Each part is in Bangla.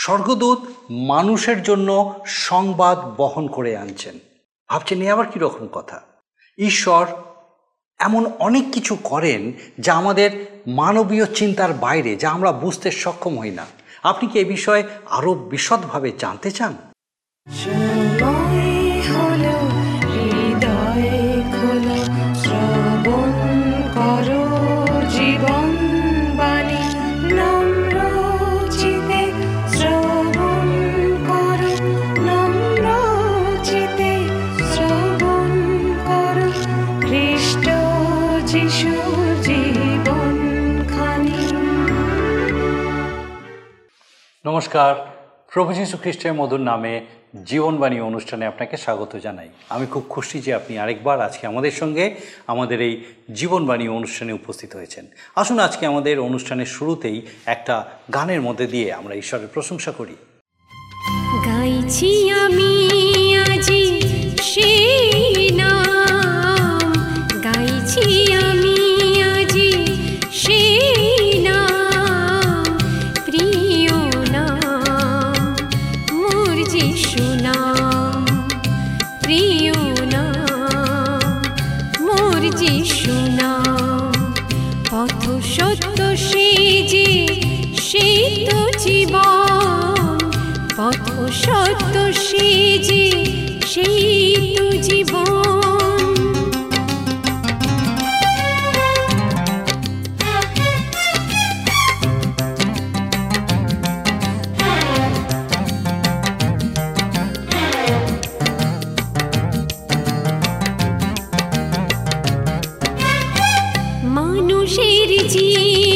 স্বর্গদূত মানুষের জন্য সংবাদ বহন করে আনছেন। ভাবছেন, এ আবার কীরকম কথা? ঈশ্বর এমন অনেক কিছু করেন যা আমাদের মানবীয় চিন্তার বাইরে, যা আমরা বুঝতে সক্ষম হই না। আপনি কি এ বিষয়ে আরও বিশদভাবে জানতে চান? নমস্কার। প্রভু যীশু খ্রিস্টের মধুর নামে জীবনবাণী অনুষ্ঠানে আপনাকে স্বাগত জানাই। আমি খুব খুশি যে আপনি আরেকবার আজকে আমাদের সঙ্গে আমাদের এই জীবনবাণী অনুষ্ঠানে উপস্থিত হয়েছেন। আসুন আজকে আমাদের অনুষ্ঠানের শুরুতেই একটা গানের মধ্যে দিয়ে আমরা ঈশ্বরের প্রশংসা করি। গাইছি আমি সত্য সে যে সেই তো জীবন মানুষের জীবন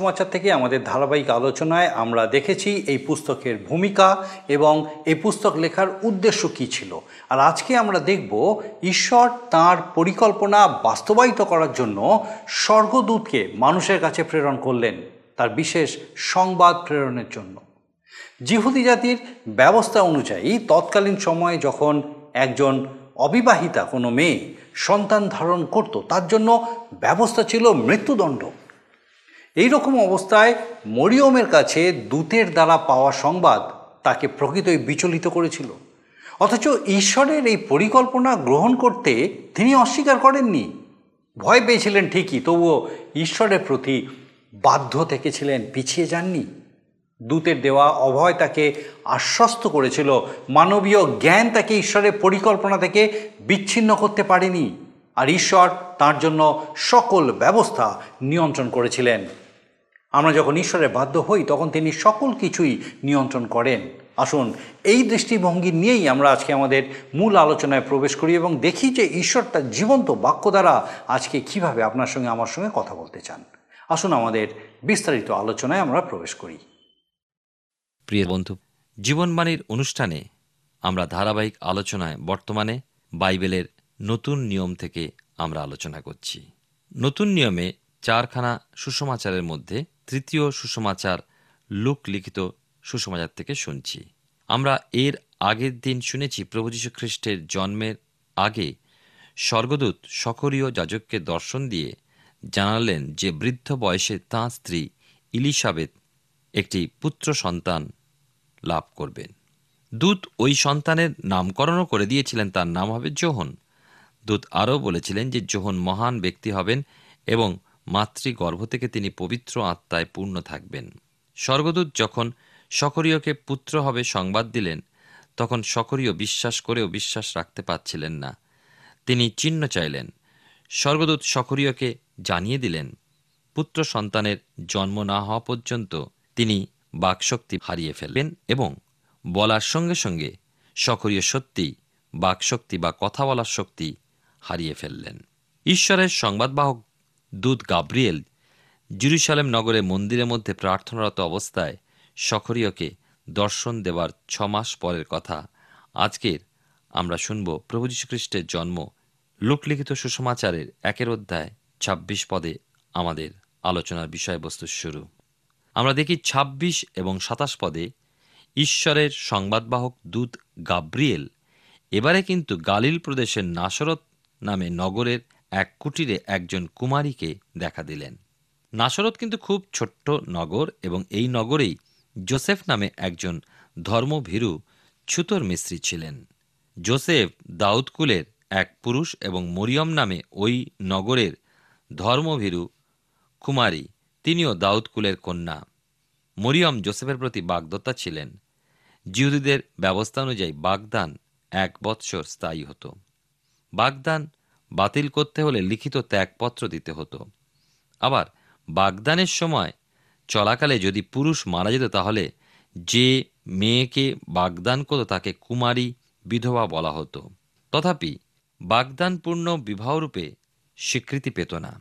সুসমাচার থেকে আমাদের ধারাবাহিক আলোচনায় আমরা দেখেছি এই পুস্তকের ভূমিকা এবং এই পুস্তক লেখার উদ্দেশ্য কী ছিল। আর আজকে আমরা দেখব ঈশ্বর তার পরিকল্পনা বাস্তবায়িত করার জন্য স্বর্গদূতকে মানুষের কাছে প্রেরণ করলেন, তার বিশেষ সংবাদ প্রেরণের জন্য। জিহুদি জাতির ব্যবস্থা অনুযায়ী তৎকালীন সময়ে যখন একজন অবিবাহিতা কোনো মেয়ে সন্তান ধারণ করত, তার জন্য ব্যবস্থা ছিল মৃত্যুদণ্ড। এই রকম অবস্থায় মরিয়মের কাছে দূতের দ্বারা পাওয়া সংবাদ তাকে প্রকৃতই বিচলিত করেছিল। অথচ ঈশ্বরের এই পরিকল্পনা গ্রহণ করতে তিনি অস্বীকার করেননি। ভয় পেয়েছিলেন ঠিকই, তবুও ঈশ্বরের প্রতি বাধ্য থেকেছিলেন, পিছিয়ে যাননি। দূতের দেওয়া অভয় তাকে আশ্বস্ত করেছিল। মানবীয় জ্ঞান তাকে ঈশ্বরের পরিকল্পনা থেকে বিচ্ছিন্ন করতে পারেনি। আর ঈশ্বর তার জন্য সকল ব্যবস্থা নিয়ন্ত্রণ করেছিলেন। আমরা যখন ঈশ্বরের বাধ্য হই, তখন তিনি সকল কিছুই নিয়ন্ত্রণ করেন। আসুন, এই দৃষ্টিভঙ্গি নিয়েই আমরা আজকে আমাদের মূল আলোচনায় প্রবেশ করি এবং দেখি যে ঈশ্বর তার জীবন্ত বাক্য দ্বারা আজকে কীভাবে আপনার সঙ্গে আমার সঙ্গে কথা বলতে চান। আসুন, আমাদের বিস্তারিত আলোচনায় আমরা প্রবেশ করি। প্রিয় বন্ধু, জীবনবাণীর অনুষ্ঠানে আমরা ধারাবাহিক আলোচনায় বর্তমানে বাইবেলের নতুন নিয়ম থেকে আমরা আলোচনা করছি। নতুন নিয়মে চারখানা সুসমাচারের মধ্যে তৃতীয় সুসমাচার লুক লিখিত সুসমাচার থেকে শুনছি। আমরা এর আগের দিন শুনেছি প্রভু যীশু খ্রিস্টের জন্মের আগে স্বর্গদূত সকরীয় যাজককে দর্শন দিয়ে জানালেন যে বৃদ্ধ বয়সে তাঁর স্ত্রী ইলিসাবেত একটি পুত্র সন্তান লাভ করবেন। দূত ওই সন্তানের নামকরণও করে দিয়েছিলেন, তার নাম হবে জোহন। দূত আরও বলেছিলেন যে জোহন মহান ব্যক্তি হবেন এবং মাতৃগর্ভ থেকে তিনি পবিত্র আত্মায় পূর্ণ থাকবেন। স্বর্গদূত যখন সকরীয়কে পুত্র হবে সংবাদ দিলেন, তখন সকরীয় বিশ্বাস করেও বিশ্বাস রাখতে পারছিলেন না। তিনি চিহ্ন চাইলেন। স্বর্গদূত সকরীয়কে জানিয়ে দিলেন, পুত্র সন্তানের জন্ম না হওয়া পর্যন্ত তিনি বাকশক্তি হারিয়ে ফেলবেন এবং বলার সঙ্গে সঙ্গে সকরীয় সত্যি বাকশক্তি বা কথা বলার শক্তি হারিয়ে ফেললেন। ঈশ্বরের সংবাদবাহক দূত গাব্রিয়েল জেরুসালেম নগরে মন্দিরের মধ্যে প্রার্থনারত অবস্থায় সকরীয়কে দর্শন দেওয়ার ছ মাস পরের কথা আজকের আমরা শুনব প্রভু যীশুখ্রিস্টের জন্ম, লোকলিখিত সুসমাচারের একের অধ্যায় ২৬ পদে আমাদের আলোচনার বিষয়বস্তু শুরু। আমরা দেখি ২৬ এবং সাতাশ পদে ঈশ্বরের সংবাদবাহক দূত গাব্রিয়েল এবারে কিন্তু গালিল প্রদেশের নাসরত নামে নগরের এক কুটিরে একজন কুমারীকে দেখা দিলেন। নাসরত কিন্তু খুব ছোট্ট নগর এবং এই নগরেই জোসেফ নামে একজন ধর্মভীরু ছুতোর মিস্ত্রি ছিলেন। জোসেফ দাউদকুলের এক পুরুষ এবং মরিয়ম নামে ওই নগরের ধর্মভীরু কুমারী, তিনিও দাউদকুলের কন্যা। মরিয়ম জোসেফের প্রতি বাগদত্তা ছিলেন। জিহুদীদের ব্যবস্থা অনুযায়ী বাগদান এক বৎসর স্থায়ী হতো। বাগদান বাতিল করতে হলে লিখিত ত্যাগপত্র দিতে হতো। আবার বাগদানের সময় চলাকালে যদি পুরুষ মারা যেত তাহলে যে মেয়েকে বাগদান করত তাকে কুমারী বিধবা বলা হতো। তথাপি বাগদানপূর্ণ বিবাহরূপে স্বীকৃতি পেত না।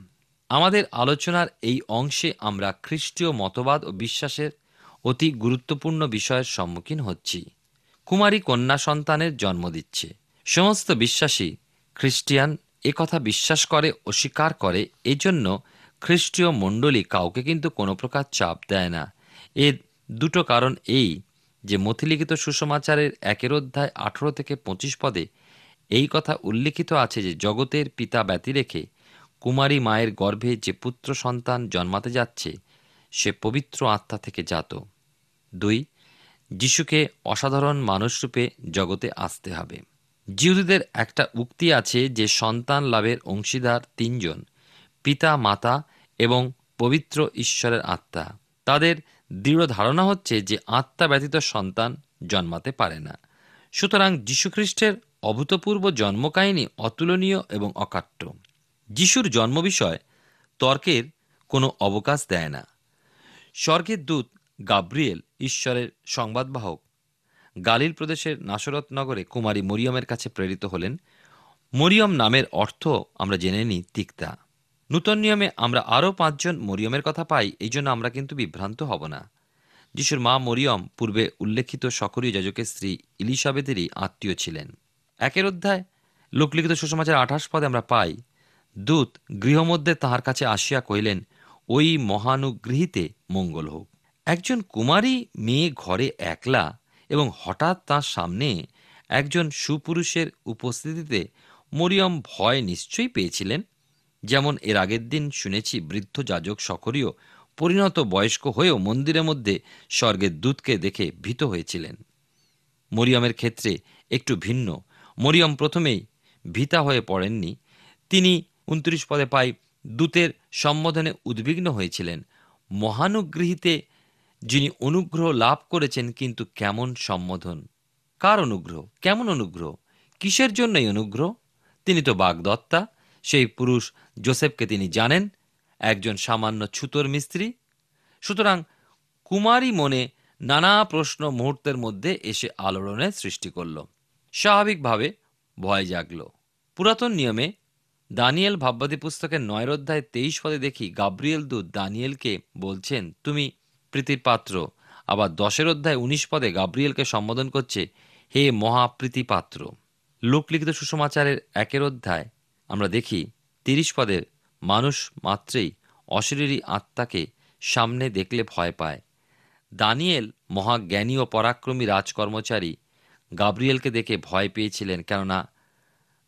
আমাদের আলোচনার এই অংশে আমরা খ্রিস্টীয় মতবাদ ও বিশ্বাসের অতি গুরুত্বপূর্ণ বিষয়ের সম্মুখীন হচ্ছি। কুমারী কন্যা সন্তানের জন্ম দিচ্ছে। সমস্ত বিশ্বাসী খ্রিস্টিয়ান কথা বিশ্বাস করে ও স্বীকার করে, এজন্য খ্রিস্টীয় মণ্ডলী কাউকে কিন্তু কোনো প্রকার চাপ দেয় না। এর দুটো কারণ এই যে মথিলিখিত সুসমাচারের একের অধ্যায় আঠেরো থেকে পঁচিশ পদে এই কথা উল্লিখিত আছে যে জগতের পিতা ব্যতি রেখে কুমারী মায়ের গর্ভে যে পুত্র সন্তান জন্মাতে যাচ্ছে, সে পবিত্র আত্মা থেকে জাত। দুই, যিশুকে অসাধারণ মানুষরূপে জগতে আসতে হবে। জিহুদীদের একটা উক্তি আছে যে সন্তান লাভের অংশীদার তিনজন, পিতা, মাতা এবং পবিত্র ঈশ্বরের আত্মা। তাদের দৃঢ় ধারণা হচ্ছে যে আত্মা ব্যতীত সন্তান জন্মাতে পারে না। সুতরাং যীশুখ্রিস্টের অভূতপূর্ব জন্মকাহিনী অতুলনীয় এবং অকাট্য। যিশুর জন্ম বিষয় তর্কের কোনো অবকাশ দেয় না। স্বর্গের দূত গাব্রিয়েল, ঈশ্বরের সংবাদবাহক গালিল প্রদেশের নাসরত নগরে কুমারী মরিয়মের কাছে প্রেরিত হলেন। মরিয়ম নামের অর্থ আমরা জেনে নিই তিক্তা। নূতন নিয়মে আমরা আরও পাঁচজন মরিয়মের কথা পাই, এই জন্য আমরা কিন্তু বিভ্রান্ত হব না। যিশুর মা মরিয়ম পূর্বে উল্লেখিত সকরীয় যাজকের স্ত্রী ইলিসাবেদেরই আত্মীয় ছিলেন। একের অধ্যায়, লোকলিখিত সুসমাচার আঠাশ পদে আমরা পাই, দূত গৃহমধ্যে তাহার কাছে আসিয়া কহিলেন, ওই মহানুগৃহীতে মঙ্গল হোক। একজন কুমারী মেয়ে ঘরে একলা এবং হঠাৎ তার সামনে একজন সুপুরুষের উপস্থিতিতে মরিয়ম ভয় নিশ্চয়ই পেয়েছিলেন। যেমন এর আগের দিন শুনেছি বৃদ্ধ যাজক সকরীয় পরিণত বয়স্ক হয়েও মন্দিরের মধ্যে স্বর্গের দূতকে দেখে ভীত হয়েছিলেন। মরিয়মের ক্ষেত্রে একটু ভিন্ন। মরিয়ম প্রথমেই ভীতা হয়ে পড়েননি। তিনি উনত্রিশ পদে পাই দূতের সম্বোধনে উদ্বিগ্ন হয়েছিলেন। মহানুগৃহীতে যিনি অনুগ্রহ লাভ করেছেন কিন্তু কেমন সম্বোধন কার অনুগ্রহ? কেমন অনুগ্রহ? কিসের জন্য এই অনুগ্রহ? তিনি তো বাগদত্তা, সেই পুরুষ জোসেফকে তিনি জানেন, একজন সামান্য ছুতোর মিস্ত্রি। সুতরাং কুমারী মনে নানা প্রশ্ন মুহূর্তের মধ্যে এসে আলোড়নের সৃষ্টি করল। স্বাভাবিকভাবে ভয় জাগল। পুরাতন নিয়মে দানিয়েল ভাববাদী পুস্তকের নয়ের অধ্যায় তেইশ পদে দেখি গাব্রিয়েল দূত দানিয়েলকে বলছেন, তুমি প্রীতির পাত্র। আবার দশের অধ্যায় উনিশ পদে গাব্রিয়েলকে সম্বোধন করছে, হে মহাপ্রীতি পাত্র। লোকলিখিত সুসমাচারের একের অধ্যায় আমরা দেখি, তিরিশ পদের মানুষ মাত্রেই অশরীরী আত্মাকে সামনে দেখলে ভয় পায়। দানিয়েল মহাজ্ঞানী ও পরাক্রমী রাজকর্মচারী গাব্রিয়েলকে দেখে ভয় পেয়েছিলেন, কেননা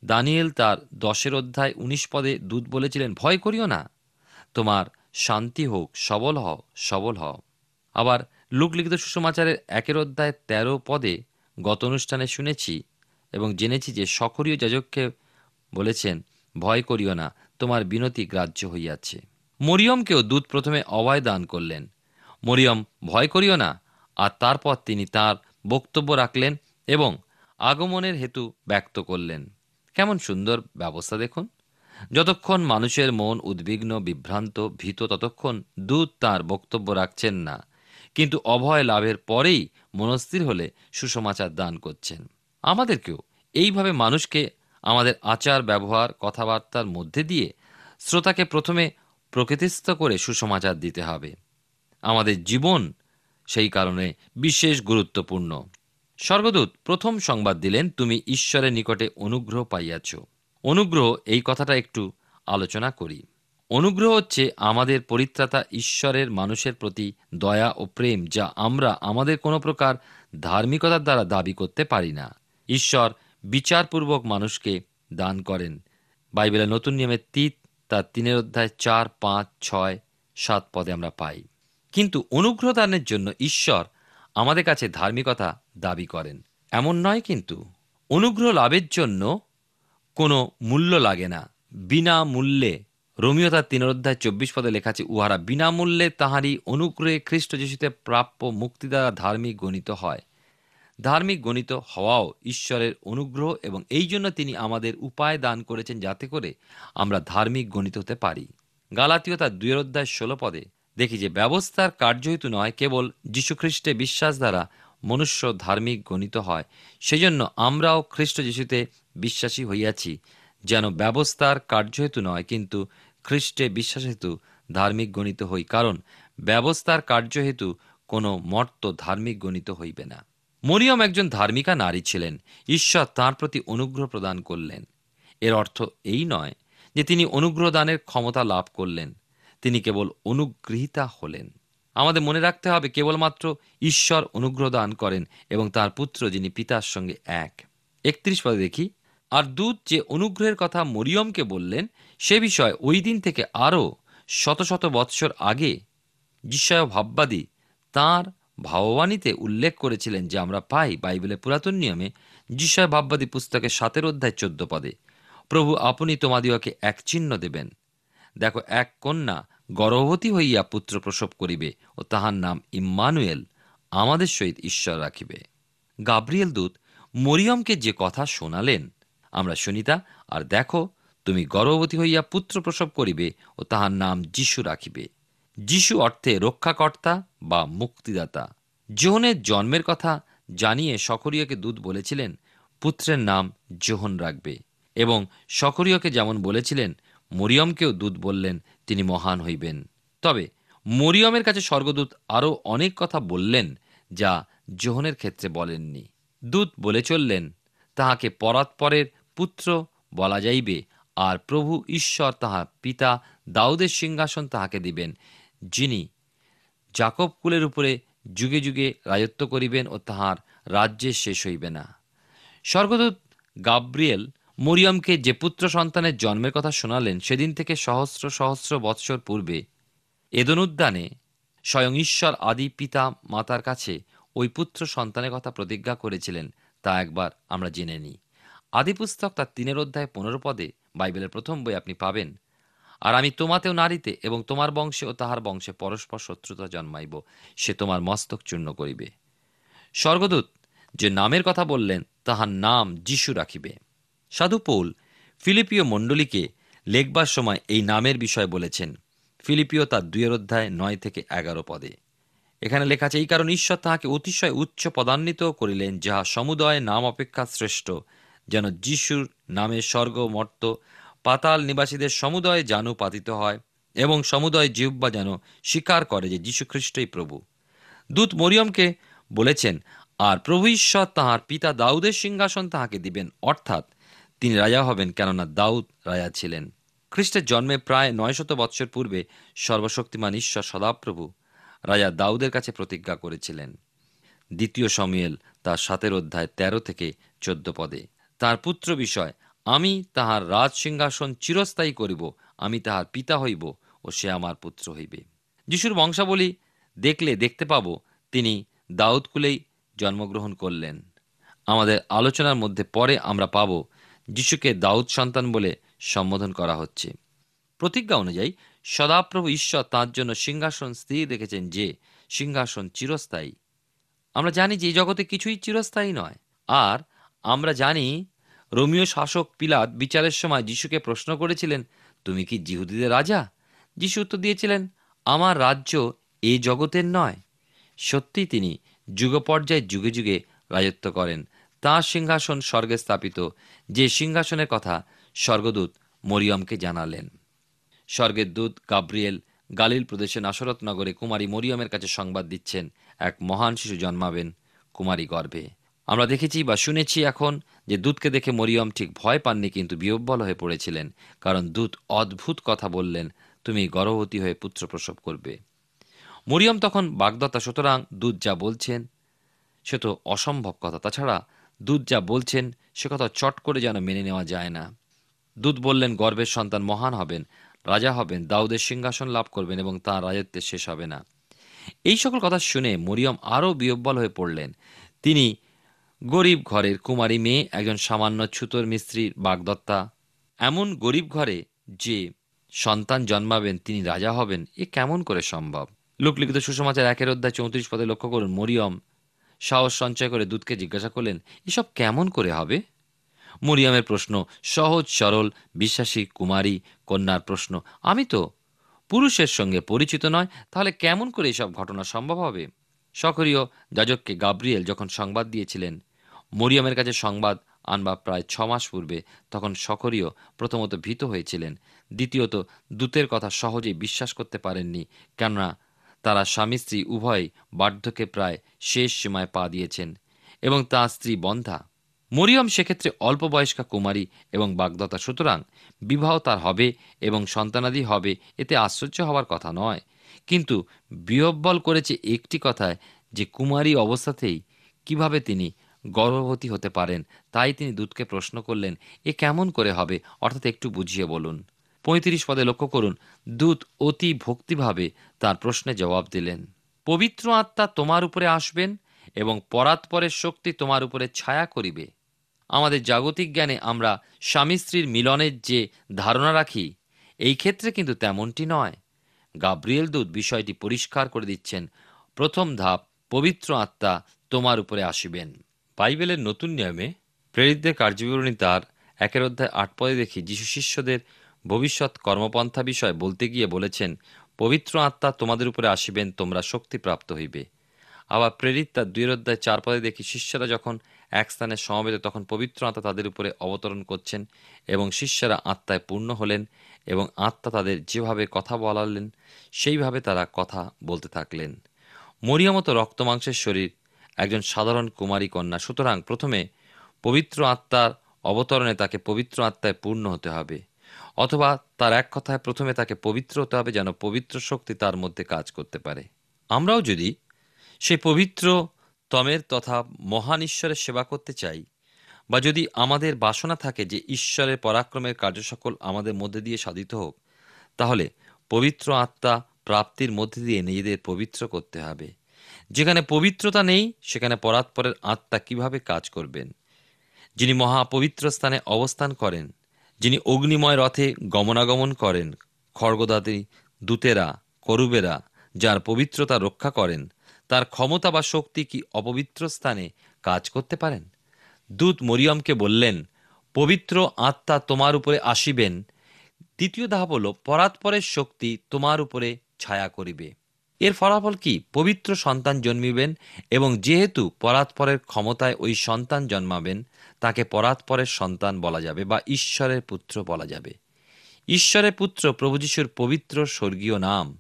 দানিয়েল তার দশের অধ্যায় উনিশ পদে দূত বলেছিলেন, ভয় করিও না। তোমার শান্তি হোক, সবল হও সবল হও। আবার লোকলিখিত সুসমাচারের একের অধ্যায় তেরো পদে গত অনুষ্ঠানে শুনেছি এবং জেনেছি যে সখরীয় যাজককে বলেছেন, ভয় করিও না, তোমার বিনতি গ্রাহ্য হইয়াছে। মরিয়মকেও দূত প্রথমে অভয় দান করলেন। মরিয়ম, ভয় করিও না। আর তারপর তিনি তার বক্তব্য রাখলেন এবং আগমনের হেতু ব্যক্ত করলেন। কেমন সুন্দর ব্যবস্থা দেখুন। যতক্ষণ মানুষের মন উদ্বিগ্ন, বিভ্রান্ত, ভীত, ততক্ষণ দূত তার বক্তব্য রাখছেন না। কিন্তু অভয় লাভের পরেই মনস্থির হলে সুসমাচার দান করছেন। আমাদেরকেও এইভাবে মানুষকে আমাদের আচার, ব্যবহার, কথাবার্তার মধ্যে দিয়ে শ্রোতাকে প্রথমে প্রকৃতিস্থ করে সুসমাচার দিতে হবে। আমাদের জীবন সেই কারণে বিশেষ গুরুত্বপূর্ণ। স্বর্গদূত, প্রথম সংবাদ দিলেন, তুমি ঈশ্বরের নিকটে অনুগ্রহ পাইয়াছ। অনুগ্রহ এই কথাটা একটু আলোচনা করি। অনুগ্রহ হচ্ছে আমাদের পরিত্রাতা ঈশ্বরের মানুষের প্রতি দয়া ও প্রেম যা আমরা আমাদের কোনো প্রকার ধার্মিকতার দ্বারা দাবি করতে পারি না। ঈশ্বর বিচারপূর্বক মানুষকে দান করেন। বাইবেলের নতুন নিয়মের তিত তার তিনের অধ্যায় চার, পাঁচ, ছয়, সাত পদে আমরা পাই। কিন্তু অনুগ্রহ দানের জন্য ঈশ্বর আমাদের কাছে ধার্মিকতা দাবি করেন। এমন নয় কিন্তু, অনুগ্রহ লাভের জন্য কোনো মূল্য লাগে না। বিনা মূল্যে রোমিও তার তিন অধ্যায় চব্বিশ পদে লেখা আছে, উহারা বিনামূল্যে তাহারই অনুগ্রহে খ্রিস্ট যিশুতে প্রাপ্য মুক্তি দ্বারা ধার্মিক গণিত হয়। ধার্মিক গণিত হওয়াও ঈশ্বরের অনুগ্রহ এবং এই জন্য তিনি আমাদের উপায় দান করেছেন যাতে করে আমরা ধার্মিক গণিত হতে পারি। গালাতীয় তার দুয়ের অধ্যায় ষোলো পদে, দেখি যে ব্যবস্থার কার্যহেতু নয়, কেবল যীশুখ্রিস্টে বিশ্বাস দ্বারা মনুষ্য ধার্মিক গণিত হয়। সেজন্য আমরাও খ্রিস্ট যিশুতে বিশ্বাসী হইয়াছি। যেন ব্যবস্থার কার্যহেতু নয়, কিন্তু খ্রিস্টে বিশ্বাস হেতু ধার্মিক গণিত হই, কারণ ব্যবস্থার কার্যহেতু কোনো মর্ত ধার্মিক গণিত হইবে না। মরিয়ম একজন ধার্মিকা নারী ছিলেন, ঈশ্বর তাঁর প্রতি অনুগ্রহ প্রদান করলেন। এর অর্থ এই নয় যে তিনি অনুগ্রহ দানের ক্ষমতা লাভ করলেন, তিনি কেবল অনুগৃহীতা হলেন। আমাদের মনে রাখতে হবে, কেবলমাত্র ঈশ্বর অনুগ্রহ দান করেন এবং তার পুত্র যিনি পিতার সঙ্গে এক। একত্রিশ পদে দেখি আর দূত যে অনুগ্রহের কথা মরিয়মকে বললেন, সে বিষয় ওই দিন থেকে আরও শত শত বৎসর আগে যিশয় ভাববাদী তাঁর ভাববাণীতে উল্লেখ করেছিলেন যে আমরা পাই বাইবেলের পুরাতন নিয়মে যিশয় ভাববাদী পুস্তকে সাতের অধ্যায় চোদ্দ পদে, প্রভু, আপনি তোমাদিওকে এক চিহ্ন দেবেন। দেখো, এক কন্যা গর্ভবতী হইয়া পুত্র প্রসব করিবে ও তাহার নাম ইম্মানুয়েল, আমাদের সহিত ঈশ্বর রাখিবে। গাব্রিয়েল দূত মরিয়মকে যে কথা শোনালেন আমরা শুনিতা আর দেখো, তুমি গর্ভবতী হইয়া পুত্র প্রসব করিবে ও তাহার নাম যিশু রাখিবে। যিশু অর্থে রক্ষাকর্তা বা মুক্তিদাতা। জোহনের জন্মের কথা জানিয়ে সকরিয়াকে দূত বলেছিলেন, পুত্রের নাম জোহন রাখবে। এবং সকরিয়কে যেমন বলেছিলেন, মরিয়মকেও দূত বললেন, তিনি মহান হইবেন। তবে মরিয়মের কাছে স্বর্গদূত আরও অনেক কথা বললেন, যা জোহনের ক্ষেত্রে বলেননি। দূত বলে চললেন, তাহাকে পরাৎপরের পুত্র বলা যাইবে, আর প্রভু ঈশ্বর তাহার পিতা দাউদের সিংহাসন তাহাকে দিবেন, যিনি জাকব কুলের উপরে যুগে যুগে রাজত্ব করিবেন ও তাহার রাজ্যে শেষ হইবে না। স্বর্গদূত গাব্রিয়েল মরিয়মকে যে পুত্র সন্তানের জন্মের কথা শোনালেন, সেদিন থেকে সহস্র সহস্র বৎসর পূর্বে এদন উদ্যানে স্বয়ং ঈশ্বর আদি পিতা মাতার কাছে ওই পুত্র সন্তানের কথা প্রতিজ্ঞা করেছিলেন, তা একবার আমরা জেনে নিই। আদি পুস্তক তার তিনের অধ্যায় পনেরো পদে বাইবেলের প্রথম বই আপনি পাবেন। আর আমি তোমাতেও নারীতে এবং তোমার বংশে ও তাহার বংশে পরস্পর শত্রুতা জন্মাইব, সে তোমার মস্তক চূর্ণ করিবে। স্বর্গদূত, যে নামের কথা বললেন, তাহার নাম যিশু রাখিবে। সাধু পৌল, ফিলিপীয় মণ্ডলীকে লেখবার সময় এই নামের বিষয় বলেছেন। ফিলিপিও তার দুয়ের অধ্যায় নয় থেকে এগারো পদে। এখানে লেখা আছে, এই কারণ ঈশ্বর তাহাকে অতিশয় উচ্চ পদান্বিত করিলেন, যাহা সমুদয় নাম অপেক্ষা শ্রেষ্ঠ। যেন যিশুর নামে স্বর্গ, মর্ত, পাতাল নিবাসীদের সমুদয় জানু পাতিত হয় এবং সমুদয় জিহ্বা যেন স্বীকার করে যে যীশু খ্রিস্টই প্রভু। দূত মরিয়মকে বলেছেন, আর প্রভু ঈশ্বর তাহার পিতা দাউদের সিংহাসন তাহাকে দিবেন, অর্থাৎ তিনি রাজা হবেন কেননা দাউদ রাজা ছিলেন। খ্রিস্টের জন্মে প্রায় নয়শত বৎসর পূর্বে সর্বশক্তিমান ঈশ্বর সদাপ্রভু রাজা দাউদের কাছে প্রতিজ্ঞা করেছিলেন। দ্বিতীয় সময়েল তার সাতের অধ্যায় তেরো থেকে চোদ্দ পদে। তার পুত্র বিষয়, আমি তাহার রাজ সিংহাসন চিরস্থায়ী করিব, আমি তাহার পিতা হইব ও সে আমার পুত্র হইবে। যিশুর বংশাবলী দেখলে দেখতে পাব, তিনি দাউদকুলেই জন্মগ্রহণ করলেন। আমাদের আলোচনার মধ্যে পরে আমরা পাব যিশুকে দাউদ সন্তান বলে সম্বোধন করা হচ্ছে। প্রতিজ্ঞা অনুযায়ী সদাপ্রভু ঈশ্বর তাঁর জন্য সিংহাসন স্থির রেখেছেন যে সিংহাসন চিরস্থায়ী। আমরা জানি যে জগতে কিছুই চিরস্থায়ী নয়। আর আমরা জানি রোমিও শাসক পিলাত বিচারের সময় যিশুকে প্রশ্ন করেছিলেন, তুমি কি জিহুদীদের রাজা? যিশু উত্তর দিয়েছিলেন, আমার রাজ্য এই জগতের নয়। সত্যিই তিনি যুগপর্যায়ে যুগে যুগে রাজত্ব করেন। তাঁর সিংহাসন স্বর্গে স্থাপিত। যে সিংহাসনের কথা স্বর্গদূত মরিয়মকে জানালেন। স্বর্গের দূত গাব্রিয়েল গালিল প্রদেশে নাসরত নগরে কুমারী মরিয়মের কাছে সংবাদ দিচ্ছেন। এক মহান শিশু জন্মাবেন কুমারী গর্ভে। আমরা দেখেছি বা শুনেছি এখন যে দূতকে দেখে মরিয়ম ঠিক ভয় পাননি, কিন্তু বিহব্বল হয়ে পড়েছিলেন, কারণ দূত অদ্ভুত কথা বললেন, তুমি গর্ভবতী হয়ে পুত্র প্রসব করবে। মরিয়ম তখন, বাগদত্তা, সুতরাং দূত যা বলছেন, সে তো অসম্ভব কথা। তাছাড়া দূত যা বলছেন, সে কথা চট করে যেন মেনে নেওয়া যায় না। দূত বললেন, গর্ভের সন্তান মহান হবেন, রাজা হবেন, দাউদের সিংহাসন লাভ করবেন এবং তাঁর রাজত্বের শেষ হবে না। এই সকল কথা শুনে মরিয়ম আরও বিহব্বল হয়ে পড়লেন। তিনি গরিব ঘরের কুমারী মেয়ে, একজন সামান্য ছুতোর মিস্ত্রির বাগদত্তা। এমন গরিব ঘরে যে সন্তান জন্মাবেন, তিনি রাজা হবেন, এ কেমন করে সম্ভব? লোকলিখিত সুসমাচার একের অধ্যায় চৌত্রিশ পদে লক্ষ্য করুন, মরিয়ম সাহস সঞ্চয় করে দূতকে জিজ্ঞাসা করলেন, এসব কেমন করে হবে? মরিয়মের প্রশ্ন, সহজ, সরল, বিশ্বাসী, কুমারী, কন্যার প্রশ্ন, আমি তো পুরুষের সঙ্গে পরিচিত নয়, তাহলে কেমন করে এসব ঘটনা সম্ভব হবে? সকরীয় যাজককে গাব্রিয়েল যখন সংবাদ দিয়েছিলেন মরিয়মের কাছে সংবাদ আনবা প্রায় ছ মাস পূর্বে, তখন সকরীয় প্রথমত ভীত হয়েছিলেন। দ্বিতীয়ত, দূতের কথা সহজেই বিশ্বাস করতে পারেননি, কেননা তারা স্বামী স্ত্রী উভয় বার্ধক্যে প্রায় শেষ সীমায় পা দিয়েছেন এবং তাঁর স্ত্রী বন্ধা। মরিয়ম সেক্ষেত্রে অল্প বয়স্কা কুমারী এবং বাগদত্তা, সুতরাং বিবাহ তার হবে এবং সন্তানাদি হবে, এতে আশ্চর্য হওয়ার কথা নয়। কিন্তু বিহব্বল করেছে একটি কথায় যে কুমারী অবস্থাতেই কীভাবে তিনি গর্ভবতী হতে পারেন। তাই তিনি দূতকে প্রশ্ন করলেন, এ কেমন করে হবে? অর্থাৎ একটু বুঝিয়ে বলুন। পঁয়ত্রিশ পদে লক্ষ্য করুন, দূত অতি ভক্তিভাবে তার প্রশ্নে জবাব দিলেন, পবিত্র আত্মা তোমার উপরে আসবেন এবং পরাৎপরের শক্তি তোমার উপরে ছায়া করিবে। আমাদের জাগতিক জ্ঞানে আমরা স্বামী স্ত্রীর মিলনের যে ধারণা রাখি, এই ক্ষেত্রে কিন্তু তেমনটি নয়। গাব্রিয়েল দূত বিষয়টি পরিষ্কার করে দিচ্ছেন, প্রথম ধাপ, পবিত্র আত্মা তোমার উপরে আসিবেন। বাইবেলের নতুন নিয়মে প্রেরিতদের কার্যবিবরণী তার একের অধ্যায় আট পদে দেখি যিশু শিষ্যদের ভবিষ্যৎ কর্মপন্থা বিষয় বলতে গিয়ে বলেছেন, পবিত্র আত্মা তোমাদের উপরে আসিবেন, তোমরা শক্তিপ্রাপ্ত হইবে। আবার প্রেরিত তার দুই অধ্যায় চার পদে দেখি শিষ্যরা যখন এক স্থানে সমবেত তখন পবিত্র আত্মা তাদের উপরে অবতরণ করছেন এবং শিষ্যরা আত্মায় পূর্ণ হলেন এবং আত্মা তাদের যেভাবে কথা বলালেন, সেইভাবে তারা কথা বলতে থাকলেন। মরিয়ামতো রক্তমাংসের শরীর একজন সাধারণ কুমারী কন্যা। সুতরাং প্রথমে পবিত্র আত্মার অবতরণে তাকে পবিত্র আত্মায় পূর্ণ হতে হবে, অথবা তার এক কথায় প্রথমে তাকে পবিত্র হতে হবে যেন পবিত্র শক্তি তার মধ্যে কাজ করতে পারে। আমরাও যদি সেই পবিত্র তমের তথা মহান ঈশ্বরের সেবা করতে চাই, বা যদি আমাদের বাসনা থাকে যে ঈশ্বরের পরাক্রমের কার্যসকল আমাদের মধ্যে দিয়ে সাধিত হোক, তাহলে পবিত্র আত্মা প্রাপ্তির মধ্যে দিয়ে নিজেদের পবিত্র করতে হবে। যেখানে পবিত্রতা নেই, সেখানে পরাৎপরের আত্মা কীভাবে কাজ করবেন? যিনি মহাপবিত্র স্থানে অবস্থান করেন, যিনি অগ্নিময় রথে গমনাগমন করেন, খড়গদাদি, দূতেরা, করুবেরা, যার পবিত্রতা রক্ষা করেন, তার ক্ষমতা বা শক্তি কি অপবিত্র স্থানে কাজ করতে পারেন? দূত মরিয়মকে বললেন, পবিত্র আত্মা তোমার উপরে আসিবেন। দ্বিতীয় ধাপ হল পরাৎপরের শক্তি তোমার উপরে ছায়া করিবে। এর ফলাফল কি? পবিত্র সন্তান জন্মিবেন এবং যেহেতু পরাৎপরের ক্ষমতায় ওই সন্তান জন্মাবেন, তাকে পরাৎপরের সন্তান বলা যাবে বা ঈশ্বরের পুত্র বলা যাবে। ঈশ্বরের পুত্র প্রভু যিশুর পবিত্র স্বর্গীয় নাম।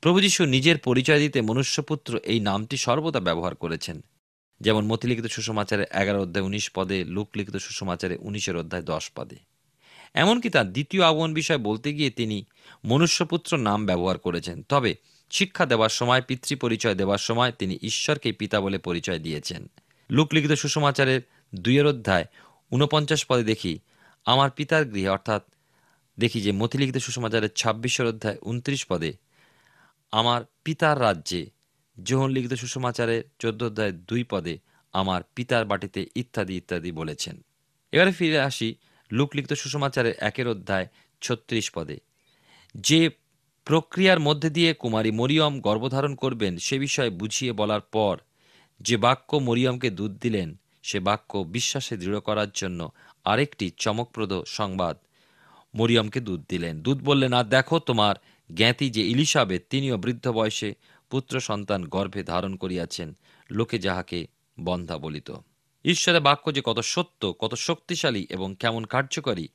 প্রভু যিশু নিজের পরিচয় দিতে মনুষ্যপুত্র এই নামটি সর্বদা ব্যবহার করেছেন। যেমন মতিলিখিত সুষমাচারে এগারো অধ্যায় উনিশ পদে, লোকলিখিত সুষমাচারে উনিশের অধ্যায় দশ পদে। এমনকি তার দ্বিতীয় আগমন বিষয় বলতে গিয়ে তিনি মনুষ্যপুত্র নাম ব্যবহার করেছেন। তবে শিক্ষা দেওয়ার সময় পিতৃ পরিচয় দেওয়ার সময় তিনি ঈশ্বরকে পিতা বলে পরিচয় দিয়েছেন। লোকলিখিত সুষমাচারের দুইয়ের অধ্যায়, ঊনপঞ্চাশ পদে দেখি, আমার পিতার গৃহে, অর্থাৎ দেখি যে মতিলিখিত সুষমাচারের ছাব্বিশের অধ্যায় উনত্রিশ পদে, আমার পিতার রাজ্যে যোহন লিখিত সুষমাচারের চোদ্দ অধ্যায়, দুই পদে, আমার পিতার বাটিতে ইত্যাদি ইত্যাদি, বলেছেন। এবারে ফিরে আসি লোকলিখিত সুষমাচারের একের অধ্যায়, ছত্রিশ পদে, যে প্রক্রিয়ার মধ্যে দিয়ে কুমারী মরিয়ম গর্ভধারণ করবেন সে বিষয়ে বুঝিয়ে বলার পর যে বাক্য মরিয়মকে দুধ দিলেন, সে বাক্য বিশ্বাসে দৃঢ় করার জন্য আরেকটি চমকপ্রদ সংবাদ মরিয়মকে দুধ দিলেন। দুধ বললেন, আর দেখো তোমার জ্ঞাতি যে ইলিশাবেত তিনিও বৃদ্ধ বয়সে পুত্র সন্তান গর্ভে ধারণ করিয়াছেন, লোকে যাহাকে বন্ধা বলিত। ঈশ্বরের বাক্য যে কত সত্য, কত শক্তিশালী এবং কেমন কার্যকরী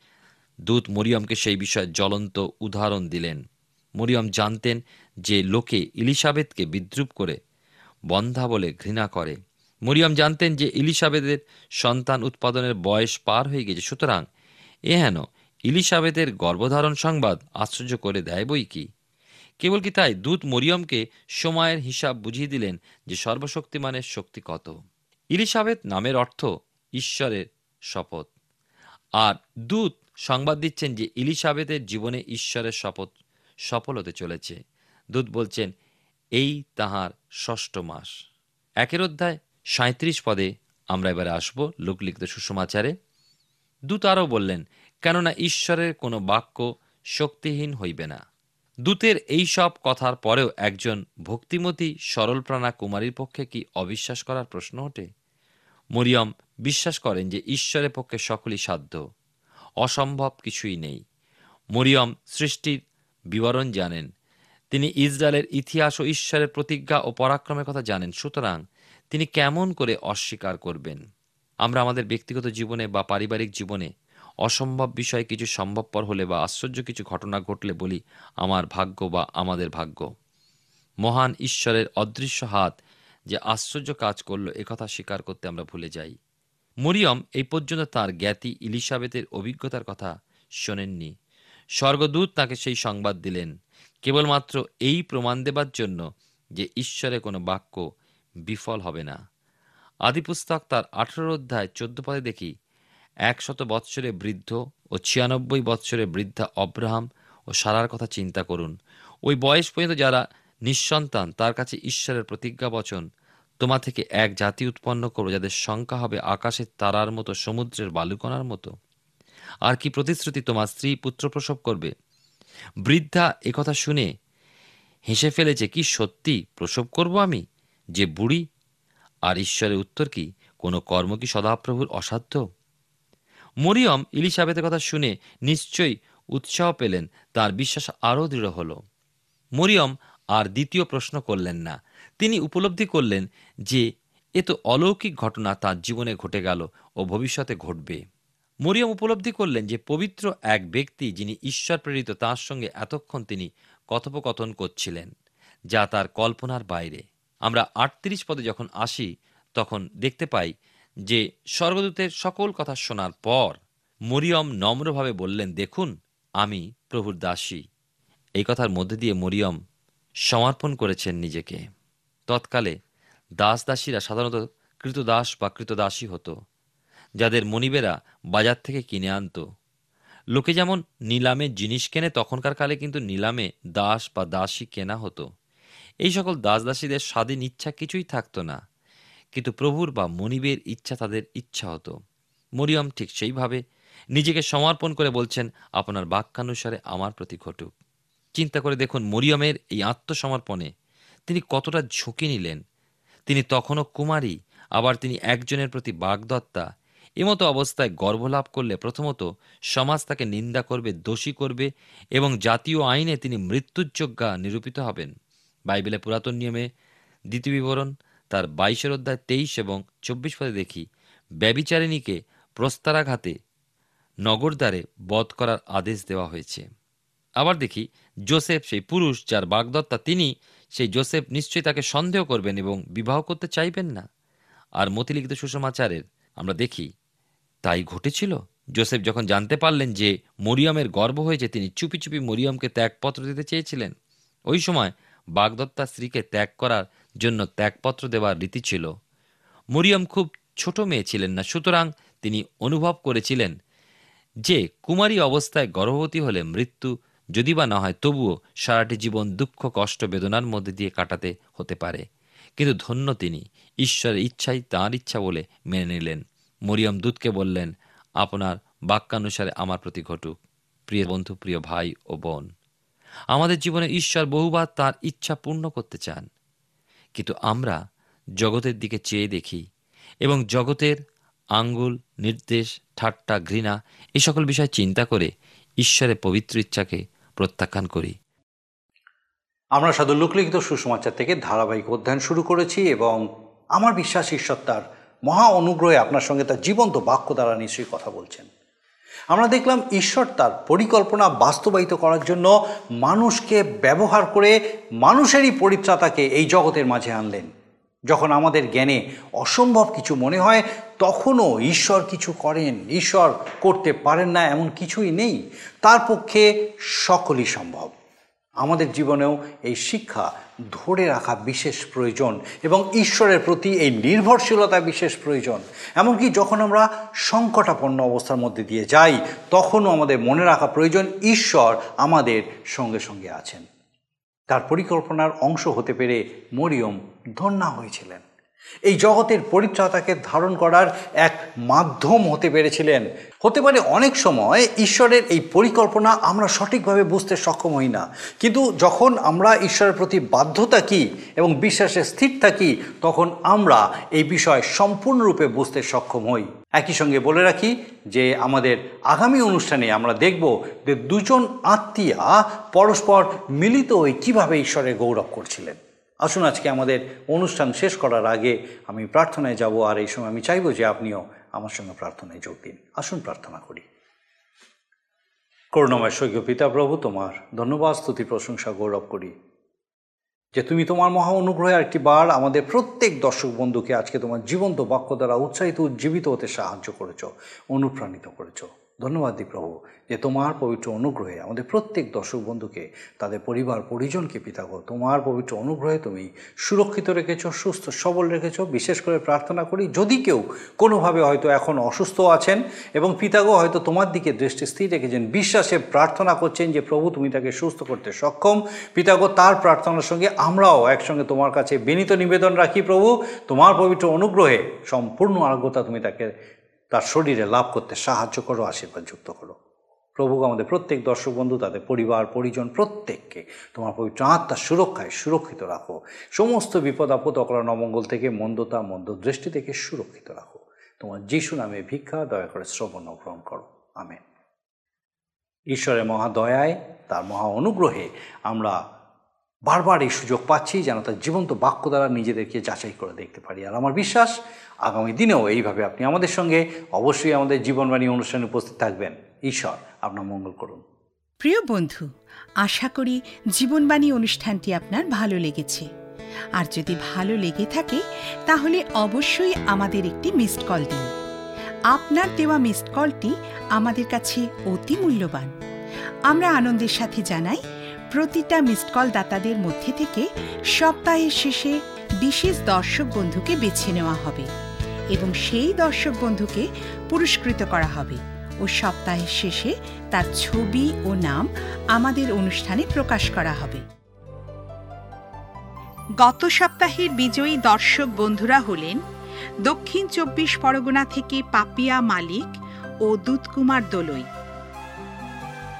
দূত মরিয়মকে সেই বিষয়ে জ্বলন্ত উদাহরণ দিলেন। মরিয়ম জানতেন যে লোকে ইলিশাবেতকে বিদ্রুপ করে বন্ধা বলে ঘৃণা করে। মরিয়ম জানতেন যে ইলিশাবেদের সন্তান উৎপাদনের বয়স পার হয়ে গেছে, সুতরাং এ হেন ইলিশাবেদের গর্ভধারণ সংবাদ আশ্চর্য করে দেয় বই কি? কেবল কি তাই? দূত মরিয়মকে সময়ের হিসাব বুঝিয়ে দিলেন যে সর্বশক্তিমানের শক্তি কত। ইলিশাবেত নামের অর্থ ঈশ্বরের শপথ। আর দূত সংবাদ দিচ্ছেন যে ইলিশাবেতের জীবনে ঈশ্বরের শপথ সফল হতে চলেছে। দূত বলছেন, এই তাহার ষষ্ঠ মাস। একের অধ্যায় সাঁত্রিশ পদে আমরা এবারে আসব লোকলিখিত সুষমাচারে দূত আরও বললেন, কেননা ঈশ্বরের কোনো বাক্য শক্তিহীন হইবে না। দূতের এই সব কথার পরেও একজন ভক্তিমতী সরলপ্রাণা কুমারীর পক্ষে কি অবিশ্বাস করার প্রশ্ন ওঠে? মরিয়ম বিশ্বাস করেন যে ঈশ্বরের পক্ষে সকলই সাধ্য, অসম্ভব কিছুই নেই। মরিয়ম সৃষ্টির বিবরণ জানেন। তিনি ইসরায়েলের ইতিহাস ও ঈশ্বরের প্রতিজ্ঞা ও পরাক্রমের কথা জানেন, সুতরাং তিনি কেমন করে অস্বীকার করবেন? আমরা আমাদের ব্যক্তিগত জীবনে বা পারিবারিক জীবনে অসম্ভব বিষয়ে কিছু সম্ভবপর হলে বা আশ্চর্য কিছু ঘটনা ঘটলে বলি, আমার ভাগ্য বা আমাদের ভাগ্য। মহান ঈশ্বরের অদৃশ্য হাত যে আশ্চর্য কাজ করল একথা স্বীকার করতে আমরা ভুলে যাই। মরিয়ম এই পর্যন্ত তার জ্ঞাতি ইলিশাবেতের অভিজ্ঞতার কথা শোনেননি। স্বর্গদূত তাকে সেই সংবাদ দিলেন। কেবলমাত্র এই প্রমাণ দেবার জন্য যে ঈশ্বরে কোনো বাক্য বিফল হবে না। আদিপুস্তক তার আঠেরো অধ্যায় চোদ্দ পদে দেখি, একশত বৎসরে বৃদ্ধ ও ছিয়ানব্বই বৎসরে বৃদ্ধা অব্রাহাম ও সারার কথা চিন্তা করুন। ওই বয়স পর্যন্ত যারা নিঃসন্তান, তার কাছে ঈশ্বরের প্রতিজ্ঞা বচন, তোমা থেকে এক জাতি উৎপন্ন করব যাদের সংখ্যা হবে আকাশের তারার মতো, সমুদ্রের বালুকণার মতো। আর কি প্রতিশ্রুতি তোমার স্ত্রী পুত্র প্রসব করবে? বৃদ্ধা একথা শুনে হেসে ফেলেছে কি সত্যি প্রসব করব আমি? যে বুড়ি? আর ঈশ্বরের উত্তর কি? কোনো কর্ম কি সদাপ্রভুর অসাধ্য? মরিয়ম ইলিশাবেতের কথা শুনে নিশ্চয়ই উৎসাহ পেলেন, তার বিশ্বাস আরও দৃঢ় হল। মরিয়ম আর দ্বিতীয় প্রশ্ন করলেন না। তিনি উপলব্ধি করলেন যে, এ তো অলৌকিক ঘটনা তার জীবনে ঘটে গেল ও ভবিষ্যতে ঘটবে। মরিয়ম উপলব্ধি করলেন যে পবিত্র এক ব্যক্তি যিনি ঈশ্বর প্রেরিত, তাঁর সঙ্গে এতক্ষণ তিনি কথোপকথন করছিলেন, যা তার কল্পনার বাইরে। আমরা আটত্রিশ পদে যখন আসি, তখন দেখতে পাই যে স্বর্গদূতের সকল কথা শোনার পর মরিয়ম নম্রভাবে বললেন, দেখুন, আমি প্রভুর দাসী। এই কথার মধ্যে দিয়ে মরিয়ম সমর্পণ করেছেন নিজেকে। তৎকালে দাস দাসীরা সাধারণত কৃতদাস বা কৃতদাসী হতো। যাদের মনিবেরা বাজার থেকে কিনে আনতো। লোকে যেমন নিলামে জিনিস কেনে, তখনকার কালে কিন্তু নিলামে দাস বা দাসী কেনা হতো। এই সকল দাস দাসীদের স্বাধীন ইচ্ছা কিছুই থাকতো না, কিন্তু প্রভুর বা মনিবের ইচ্ছা তাদের ইচ্ছা হতো। মরিয়ম ঠিক সেইভাবে নিজেকে সমর্পণ করে বলছেন, আপনার বাক্যানুসারে আমার প্রতি ঘটুক। চিন্তা করে দেখুন, মরিয়মের এই আত্মসমর্পণে তিনি কতটা ঝুঁকি নিলেন। তিনি তখনও কুমারী, আবার তিনি একজনের প্রতি বাগদত্তা এমতো অবস্থায় গর্ভলাভ করলে প্রথমত সমাজ তাকে নিন্দা করবে, দোষী করবে এবং জাতীয় আইনে তিনি মৃত্যুযোগ্যা নিরূপিত হবেন। বাইবেলে পুরাতন নিয়মে দ্বিতীয় বিবরণ, তার বাইশের অধ্যায় তেইশ এবং চব্বিশ পদে দেখি, ব্যবিচারিণীকে প্রস্তারাঘাতে নগরদ্বারে বধ করার আদেশ দেওয়া হয়েছে। আবার দেখি, জোসেফ সেই পুরুষ যার বাগদত্তা তিনি, সেই জোসেফ নিশ্চয়ই তাকে সন্দেহ করবেন এবং বিবাহ করতে চাইবেন না। আর মতিলিখিত সুসমাচারের আমরা দেখি তাই ঘটেছিল। জোসেফ যখন জানতে পারলেন যে মরিয়মের গর্ব হয়েছে, তিনি চুপি চুপি মরিয়মকে ত্যাগপত্র দিতে চেয়েছিলেন। ওই সময় বাগদত্তা স্ত্রীকে ত্যাগ করার জন্য ত্যাগপত্র দেওয়ার রীতি ছিল। মরিয়ম খুব ছোট মেয়ে ছিলেন না, সুতরাং তিনি অনুভব করেছিলেন যে কুমারী অবস্থায় গর্ভবতী হলে মৃত্যু যদি বা না হয়, তবুও সারাটি জীবন দুঃখ, কষ্ট, বেদনার মধ্যে দিয়ে কাটাতে হতে পারে। কিন্তু ধন্য তিনি, ঈশ্বরের ইচ্ছাই তাঁর ইচ্ছা বলে মেনে নিলেন। মরিয়ম দূতকে বললেন, আপনার বাক্যানুসারে আমার প্রতি ঘটুক, প্রিয় বন্ধু, প্রিয় ভাই ও বোন। আমাদের জীবনে ঈশ্বর বহুবার তার ইচ্ছা পূর্ণ করতে চান। কিন্তু আমরা জগতের দিকে চেয়ে দেখি এবং জগতের আঙ্গুল, নির্দেশ, ঠাট্টা, ঘৃণা এই সকল বিষয় চিন্তা করে ঈশ্বরের পবিত্র ইচ্ছাকে প্রত্যাখ্যান করি। আমরা সাধু লোকলিখিত সুসমাচার থেকে ধারাবাহিক অধ্যয়ন শুরু করেছি এবং আমার বিশ্বাস ঈশ্বর তার মহা অনুগ্রহে আপনার সঙ্গে তার জীবন্ত বাক্য দ্বারা নিশ্চয়ই কথা বলছেন। আমরা দেখলাম ঈশ্বর তার পরিকল্পনা বাস্তবায়িত করার জন্য মানুষকে ব্যবহার করে মানুষেরই পরিত্রাতাকে এই জগতের মাঝে আনলেন। যখন আমাদের জ্ঞানে অসম্ভব কিছু মনে হয়, তখনও ঈশ্বর কিছু করেন। ঈশ্বর করতে পারেন না এমন কিছুই নেই। তার পক্ষে সকলই সম্ভব। আমাদের জীবনেও এই শিক্ষা ধরে রাখা বিশেষ প্রয়োজন এবং ঈশ্বরের প্রতি এই নির্ভরশীলতা বিশেষ প্রয়োজন। এমনকি যখন আমরা সংকটাপন্ন অবস্থার মধ্যে দিয়ে যাই, তখনও আমাদের মনে রাখা প্রয়োজন ঈশ্বর আমাদের সঙ্গে সঙ্গে আছেন। তার পরিকল্পনার অংশ হতে পেরে মরিয়ম ধন্যা হয়েছিলেন। এই জগতের পরিত্রাতাকে ধারণ করার এক মাধ্যম হতে পেরেছিলেন। হতে পারে অনেক সময় ঈশ্বরের এই পরিকল্পনা আমরা সঠিকভাবে বুঝতে সক্ষম হই না। কিন্তু যখন আমরা ঈশ্বরের প্রতি বাধ্য থাকি এবং বিশ্বাসে স্থির থাকি, তখন আমরা এই বিষয় সম্পূর্ণরূপে বুঝতে সক্ষম হই। একই সঙ্গে বলে রাখি যে আমাদের আগামী অনুষ্ঠানে আমরা দেখব যে দুজন আত্মীয়া পরস্পর মিলিত হয়ে কীভাবে ঈশ্বরের গৌরব করছিলেন। আসুন আজকে আমাদের অনুষ্ঠান শেষ করার আগে আমি প্রার্থনায় যাব, আর এই সময় আমি চাইব যে আপনিও আমার সঙ্গে প্রার্থনায় যোগ দিন। আসুন প্রার্থনা করি। করুণাময় স্বর্গীয় পিতা প্রভু, তোমার ধন্যবাদ, স্তুতি, প্রশংসা, গৌরব করি। যে তুমি তোমার মহা অনুগ্রহে একটি বার আমাদের প্রত্যেক দর্শক বন্ধুকে আজকে তোমার জীবন্ত বাক্য দ্বারা উৎসাহিত, উজ্জীবিত হতে সাহায্য করেছ, অনুপ্রাণিত করেছ। ধন্যবাদ দি প্রভু, যে তোমার পবিত্র অনুগ্রহে আমাদের প্রত্যেক দর্শক বন্ধুকে, তাদের পরিবার পরিজনকে পিতাগো তোমার পবিত্র অনুগ্রহে তুমি সুরক্ষিত রেখেছ, সুস্থ, সবল রেখেছ। বিশেষ করে প্রার্থনা করি, যদি কেউ কোনোভাবে হয়তো এখন অসুস্থ আছেন এবং পিতাগো হয়তো তোমার দিকে দৃষ্টি স্থির রেখেছেন, বিশ্বাসে প্রার্থনা করছেন যে প্রভু তুমি তাকে সুস্থ করতে সক্ষম। পিতাগো তার প্রার্থনার সঙ্গে আমরাও একসঙ্গে তোমার কাছে বিনীত নিবেদন রাখি প্রভু। তোমার পবিত্র অনুগ্রহে সম্পূর্ণ আরোগ্যতা তুমি তাকে তার শরীরে লাভ করতে সাহায্য করো, আশীর্বাদ যুক্ত করো। প্রভু আমাদের প্রত্যেক দর্শক বন্ধু, তাদের পরিবার, পরিজন, প্রত্যেককে তোমার পবিত্র আত্মার সুরক্ষায় সুরক্ষিত রাখো। সমস্ত বিপদ, আপদ অকরণ অমঙ্গল থেকে মন্দতা, মন্দ দৃষ্টি থেকে সুরক্ষিত রাখো। তোমার যিশু নামে ভিক্ষা, দয়া করে শ্রবণ গ্রহণ করো। আমেন। ঈশ্বরের মহা দয়ায়, তার মহা অনুগ্রহে আমরা বারবার এই সুযোগ পাচ্ছি যেন তার জীবন্ত বাক্য দ্বারা নিজেদেরকে যাচাই করে দেখতে পারি। আর আমার বিশ্বাস, আগামী দিনেও এইভাবে আপনি আমাদের সঙ্গে অবশ্যই আমাদের জীবনবাণী অনুষ্ঠানে উপস্থিত থাকবেন। ঈশ্বর আপনার মঙ্গল করুন। প্রিয় বন্ধু, আশা করি জীবনবাণী অনুষ্ঠানটি আপনার ভালো লেগেছে। আর যদি ভালো লেগে থাকে, তাহলে অবশ্যই আমাদের একটি মিসড কল দিন। আপনার দেওয়া মিসড কলটি আমাদের কাছে অতি মূল্যবান। আমরা আনন্দের সাথে জানাই প্রতিটা মিসড কল দাতাদের মধ্যে থেকে সপ্তাহের শেষে বিশেষ দর্শক বন্ধুকে বেছে নেওয়া হবে এবং সেই দর্শক বন্ধুকে পুরস্কৃত করা হবে ও সপ্তাহের শেষে তার ছবি ও নাম আমাদের অনুষ্ঠানে প্রকাশ করা হবে। গত সপ্তাহের বিজয়ী দর্শক বন্ধুরা হলেন দক্ষিণ চব্বিশ পরগনা থেকে পাপিয়া মালিক ও দুধকুমার দোলই।